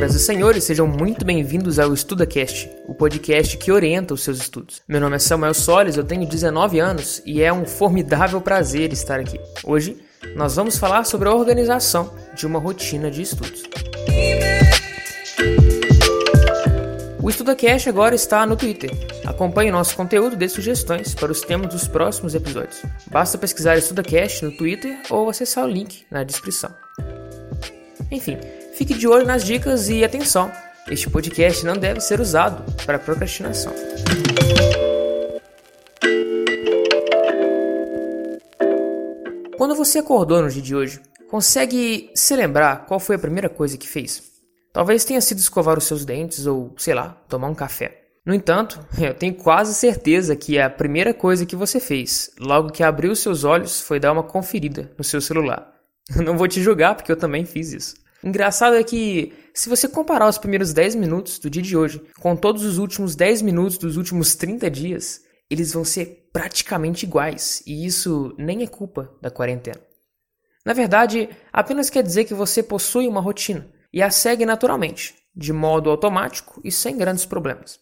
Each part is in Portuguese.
Senhoras e senhores, sejam muito bem-vindos ao EstudaCast, o podcast que orienta os seus estudos. Meu nome é Samuel Solis, eu tenho 19 anos e é um formidável prazer estar aqui. Hoje, nós vamos falar sobre a organização de uma rotina de estudos. O EstudaCast agora está no Twitter. Acompanhe nosso conteúdo e dê sugestões para os temas dos próximos episódios. Basta pesquisar EstudaCast no Twitter ou acessar o link na descrição. Enfim, fique de olho nas dicas e atenção, este podcast não deve ser usado para procrastinação. Quando você acordou no dia de hoje, consegue se lembrar qual foi a primeira coisa que fez? Talvez tenha sido escovar os seus dentes ou, sei lá, tomar um café. No entanto, eu tenho quase certeza que a primeira coisa que você fez, logo que abriu seus olhos, foi dar uma conferida no seu celular. Não vou te julgar porque eu também fiz isso. Engraçado é que, se você comparar os primeiros 10 minutos do dia de hoje com todos os últimos 10 minutos dos últimos 30 dias, eles vão ser praticamente iguais, e isso nem é culpa da quarentena. Na verdade, apenas quer dizer que você possui uma rotina e a segue naturalmente, de modo automático e sem grandes problemas.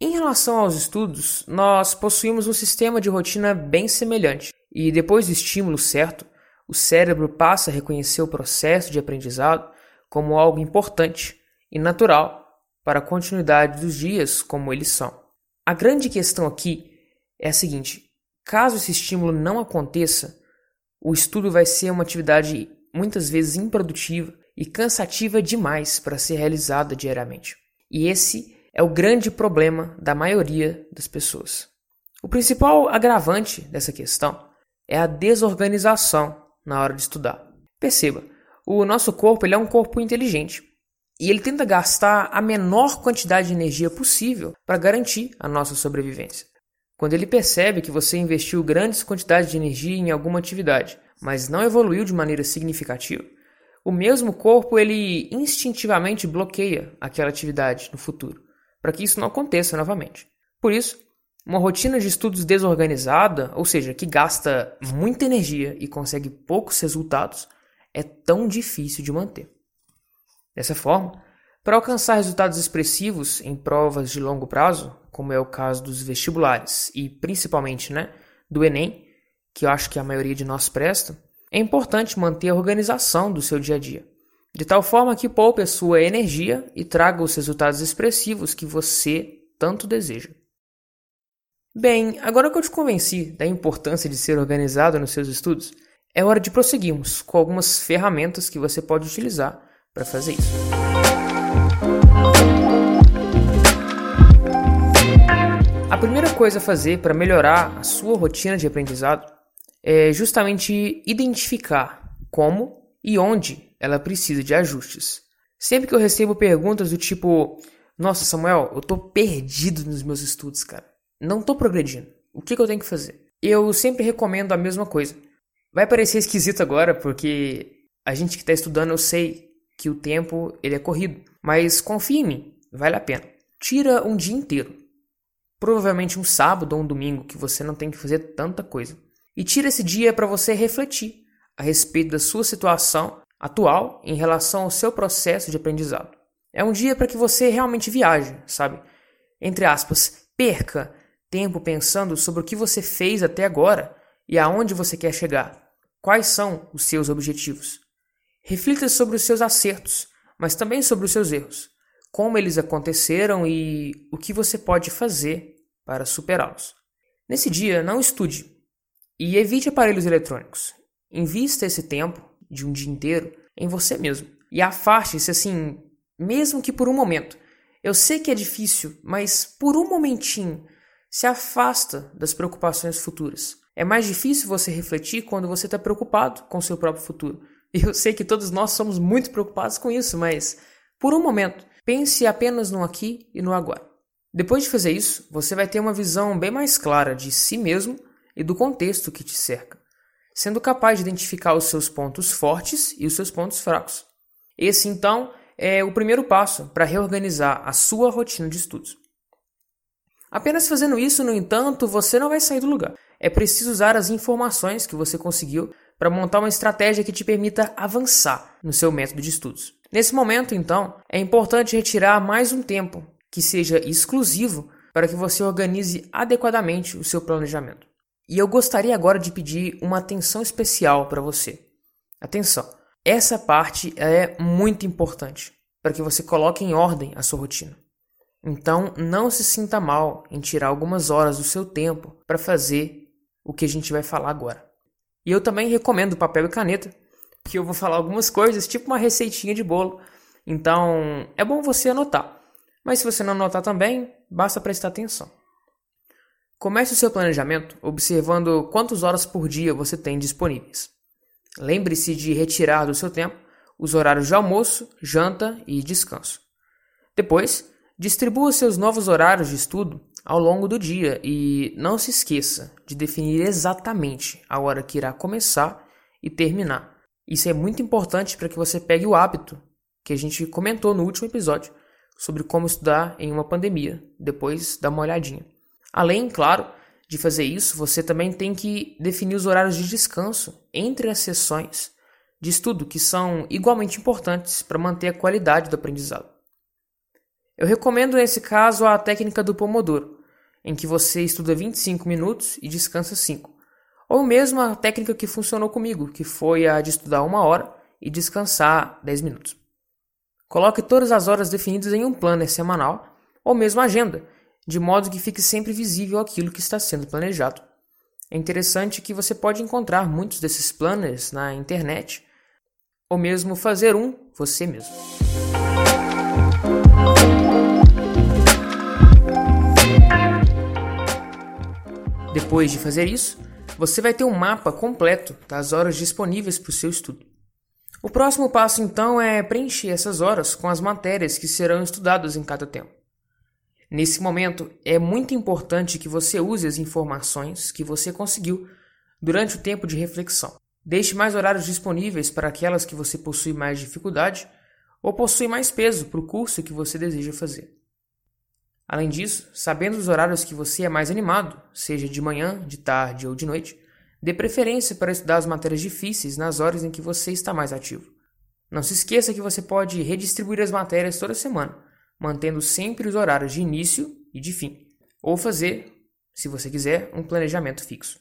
Em relação aos estudos, nós possuímos um sistema de rotina bem semelhante, e depois do estímulo certo, o cérebro passa a reconhecer o processo de aprendizado como algo importante e natural para a continuidade dos dias como eles são. A grande questão aqui é a seguinte: caso esse estímulo não aconteça, o estudo vai ser uma atividade muitas vezes improdutiva e cansativa demais para ser realizada diariamente. E esse é o grande problema da maioria das pessoas. O principal agravante dessa questão é a desorganização na hora de estudar. Perceba, o nosso corpo ele é um corpo inteligente e ele tenta gastar a menor quantidade de energia possível para garantir a nossa sobrevivência. Quando ele percebe que você investiu grandes quantidades de energia em alguma atividade, mas não evoluiu de maneira significativa, o mesmo corpo ele instintivamente bloqueia aquela atividade no futuro, para que isso não aconteça novamente. Por isso, uma rotina de estudos desorganizada, ou seja, que gasta muita energia e consegue poucos resultados, é tão difícil de manter. Dessa forma, para alcançar resultados expressivos em provas de longo prazo, como é o caso dos vestibulares e principalmente né, do Enem, que eu acho que a maioria de nós presta, é importante manter a organização do seu dia a dia, de tal forma que poupe a sua energia e traga os resultados expressivos que você tanto deseja. Bem, agora que eu te convenci da importância de ser organizado nos seus estudos, é hora de prosseguirmos com algumas ferramentas que você pode utilizar para fazer isso. A primeira coisa a fazer para melhorar a sua rotina de aprendizado é justamente identificar como e onde ela precisa de ajustes. Sempre que eu recebo perguntas do tipo: Nossa, Samuel, eu tô perdido nos meus estudos, cara não estou progredindo. O que, que eu tenho que fazer? Eu sempre recomendo a mesma coisa. Vai parecer esquisito agora, porque a gente que está estudando, eu sei que o tempo ele é corrido. Mas confia em mim, vale a pena. Tira um dia inteiro. Provavelmente um sábado ou um domingo que você não tem que fazer tanta coisa. E tira esse dia para você refletir a respeito da sua situação atual em relação ao seu processo de aprendizado. É um dia para que você realmente viaje, sabe? Entre aspas, perca tempo pensando sobre o que você fez até agora e aonde você quer chegar. Quais são os seus objetivos? Reflita sobre os seus acertos, mas também sobre os seus erros, como eles aconteceram e o que você pode fazer para superá-los. Nesse dia, não estude e evite aparelhos eletrônicos. Invista esse tempo, de um dia inteiro, em você mesmo e afaste-se assim, mesmo que por um momento. Eu sei que é difícil, mas por um momentinho se afasta das preocupações futuras. É mais difícil você refletir quando você está preocupado com seu próprio futuro. E eu sei que todos nós somos muito preocupados com isso, mas por um momento, pense apenas no aqui e no agora. Depois de fazer isso, você vai ter uma visão bem mais clara de si mesmo e do contexto que te cerca, sendo capaz de identificar os seus pontos fortes e os seus pontos fracos. Esse, então, é o primeiro passo para reorganizar a sua rotina de estudos. Apenas fazendo isso, no entanto, você não vai sair do lugar. É preciso usar as informações que você conseguiu para montar uma estratégia que te permita avançar no seu método de estudos. Nesse momento, então, é importante retirar mais um tempo que seja exclusivo para que você organize adequadamente o seu planejamento. E eu gostaria agora de pedir uma atenção especial para você. Atenção, essa parte é muito importante para que você coloque em ordem a sua rotina. Então, não se sinta mal em tirar algumas horas do seu tempo para fazer o que a gente vai falar agora. E eu também recomendo papel e caneta, porque eu vou falar algumas coisas, tipo uma receitinha de bolo. Então, é bom você anotar. Mas se você não anotar também, basta prestar atenção. Comece o seu planejamento observando quantas horas por dia você tem disponíveis. Lembre-se de retirar do seu tempo os horários de almoço, janta e descanso. Depois, distribua seus novos horários de estudo ao longo do dia e não se esqueça de definir exatamente a hora que irá começar e terminar. Isso é muito importante para que você pegue o hábito que a gente comentou no último episódio sobre como estudar em uma pandemia. Depois dá uma olhadinha. Além, claro, de fazer isso, você também tem que definir os horários de descanso entre as sessões de estudo, que são igualmente importantes para manter a qualidade do aprendizado. Eu recomendo nesse caso a técnica do Pomodoro, em que você estuda 25 minutos e descansa 5. Ou mesmo a técnica que funcionou comigo, que foi a de estudar uma hora e descansar 10 minutos. Coloque todas as horas definidas em um planner semanal ou mesmo agenda, de modo que fique sempre visível aquilo que está sendo planejado. É interessante que você pode encontrar muitos desses planners na internet ou mesmo fazer um você mesmo. Depois de fazer isso, você vai ter um mapa completo das horas disponíveis para o seu estudo. O próximo passo então é preencher essas horas com as matérias que serão estudadas em cada tempo. Nesse momento, é muito importante que você use as informações que você conseguiu durante o tempo de reflexão. Deixe mais horários disponíveis para aquelas que você possui mais dificuldade ou possui mais peso para o curso que você deseja fazer. Além disso, sabendo os horários que você é mais animado, seja de manhã, de tarde ou de noite, dê preferência para estudar as matérias difíceis nas horas em que você está mais ativo. Não se esqueça que você pode redistribuir as matérias toda semana, mantendo sempre os horários de início e de fim, ou fazer, se você quiser, um planejamento fixo.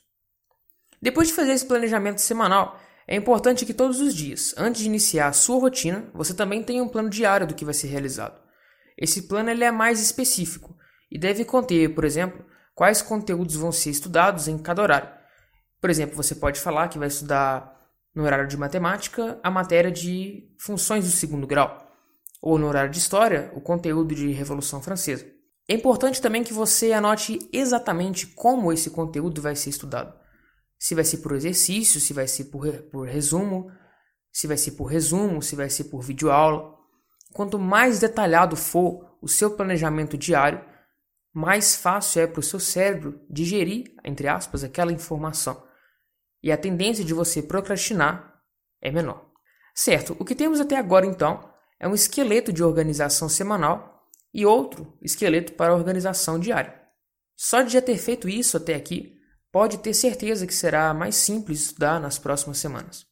Depois de fazer esse planejamento semanal, é importante que todos os dias, antes de iniciar a sua rotina, você também tenha um plano diário do que vai ser realizado. Esse plano ele é mais específico e deve conter, por exemplo, quais conteúdos vão ser estudados em cada horário. Por exemplo, você pode falar que vai estudar no horário de matemática a matéria de funções do segundo grau, ou no horário de história o conteúdo de Revolução Francesa. É importante também que você anote exatamente como esse conteúdo vai ser estudado se vai ser por exercício, se vai ser por, por resumo, se vai ser por resumo, se vai ser por videoaula. Quanto mais detalhado for o seu planejamento diário, mais fácil é para o seu cérebro digerir, entre aspas, aquela informação. E a tendência de você procrastinar é menor. Certo, o que temos até agora então é um esqueleto de organização semanal e outro esqueleto para organização diária. Só de já ter feito isso até aqui, pode ter certeza que será mais simples estudar nas próximas semanas.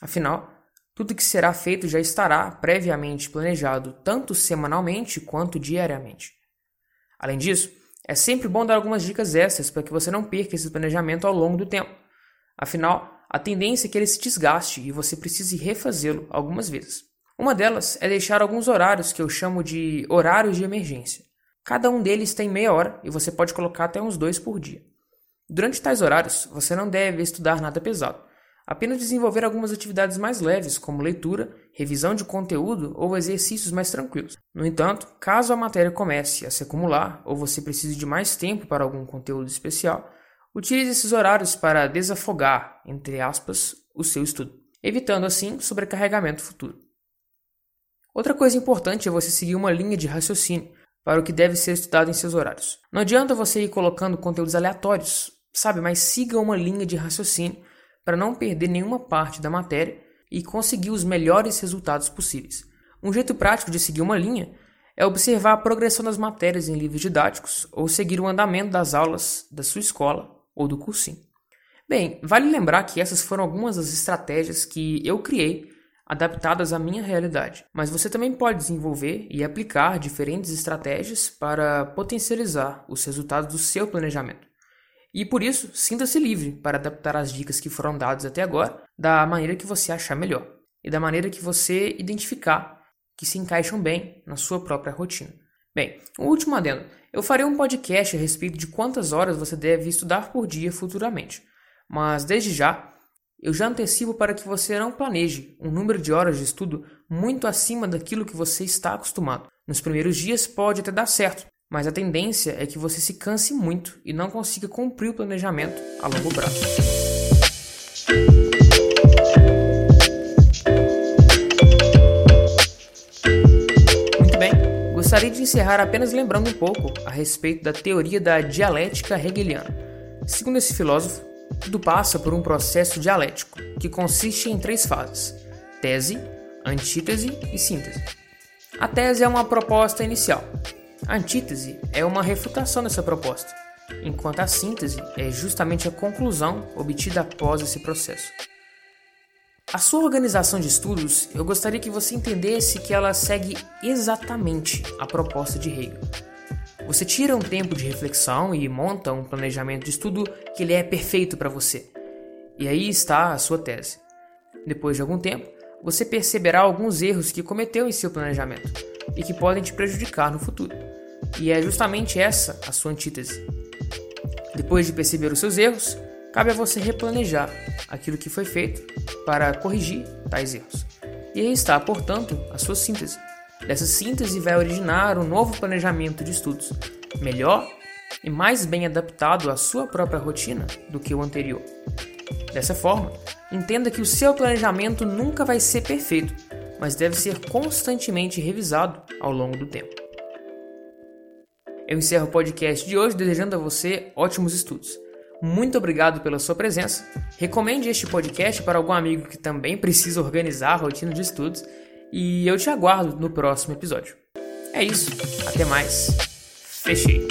Afinal, tudo que será feito já estará previamente planejado tanto semanalmente quanto diariamente. Além disso, é sempre bom dar algumas dicas extras para que você não perca esse planejamento ao longo do tempo. Afinal, a tendência é que ele se desgaste e você precise refazê-lo algumas vezes. Uma delas é deixar alguns horários que eu chamo de horários de emergência. Cada um deles tem meia hora e você pode colocar até uns dois por dia. Durante tais horários, você não deve estudar nada pesado, apenas desenvolver algumas atividades mais leves, como leitura, revisão de conteúdo ou exercícios mais tranquilos. No entanto, caso a matéria comece a se acumular ou você precise de mais tempo para algum conteúdo especial, utilize esses horários para desafogar, entre aspas, o seu estudo, evitando assim sobrecarregamento futuro. Outra coisa importante é você seguir uma linha de raciocínio para o que deve ser estudado em seus horários. Não adianta você ir colocando conteúdos aleatórios sabe? Mas siga uma linha de raciocínio para não perder nenhuma parte da matéria e conseguir os melhores resultados possíveis. Um jeito prático de seguir uma linha é observar a progressão das matérias em livros didáticos ou seguir o andamento das aulas da sua escola ou do cursinho. Bem, vale lembrar que essas foram algumas das estratégias que eu criei adaptadas à minha realidade. Mas você também pode desenvolver e aplicar diferentes estratégias para potencializar os resultados do seu planejamento. E por isso, sinta-se livre para adaptar as dicas que foram dadas até agora da maneira que você achar melhor e da maneira que você identificar que se encaixam bem na sua própria rotina. Bem, um último adendo. Eu farei um podcast a respeito de quantas horas você deve estudar por dia futuramente. Mas desde já, eu já antecipo para que você não planeje um número de horas de estudo muito acima daquilo que você está acostumado. Nos primeiros dias pode até dar certo, mas a tendência é que você se canse muito e não consiga cumprir o planejamento a longo prazo. Muito bem, gostaria de encerrar apenas lembrando um pouco a respeito da teoria da dialética hegeliana. Segundo esse filósofo, tudo passa por um processo dialético, que consiste em três fases: tese, antítese e síntese. A tese é uma proposta inicial, a antítese é uma refutação dessa proposta, enquanto a síntese é justamente a conclusão obtida após esse processo. A sua organização de estudos, eu gostaria que você entendesse que ela segue exatamente a proposta de Hegel. Você tira um tempo de reflexão e monta um planejamento de estudo que ele é perfeito para você. E aí está a sua tese. Depois de algum tempo, você perceberá alguns erros que cometeu em seu planejamento e que podem te prejudicar no futuro. E é justamente essa a sua antítese. Depois de perceber os seus erros, cabe a você replanejar aquilo que foi feito para corrigir tais erros. E aí está, portanto, a sua síntese. Dessa síntese vai originar um novo planejamento de estudos, melhor e mais bem adaptado à sua própria rotina do que o anterior. Dessa forma, entenda que o seu planejamento nunca vai ser perfeito, mas deve ser constantemente revisado ao longo do tempo. Eu encerro o podcast de hoje desejando a você ótimos estudos. Muito obrigado pela sua presença. Recomende este podcast para algum amigo que também precisa organizar a rotina de estudos e eu te aguardo no próximo episódio. É isso, até mais. Fechei.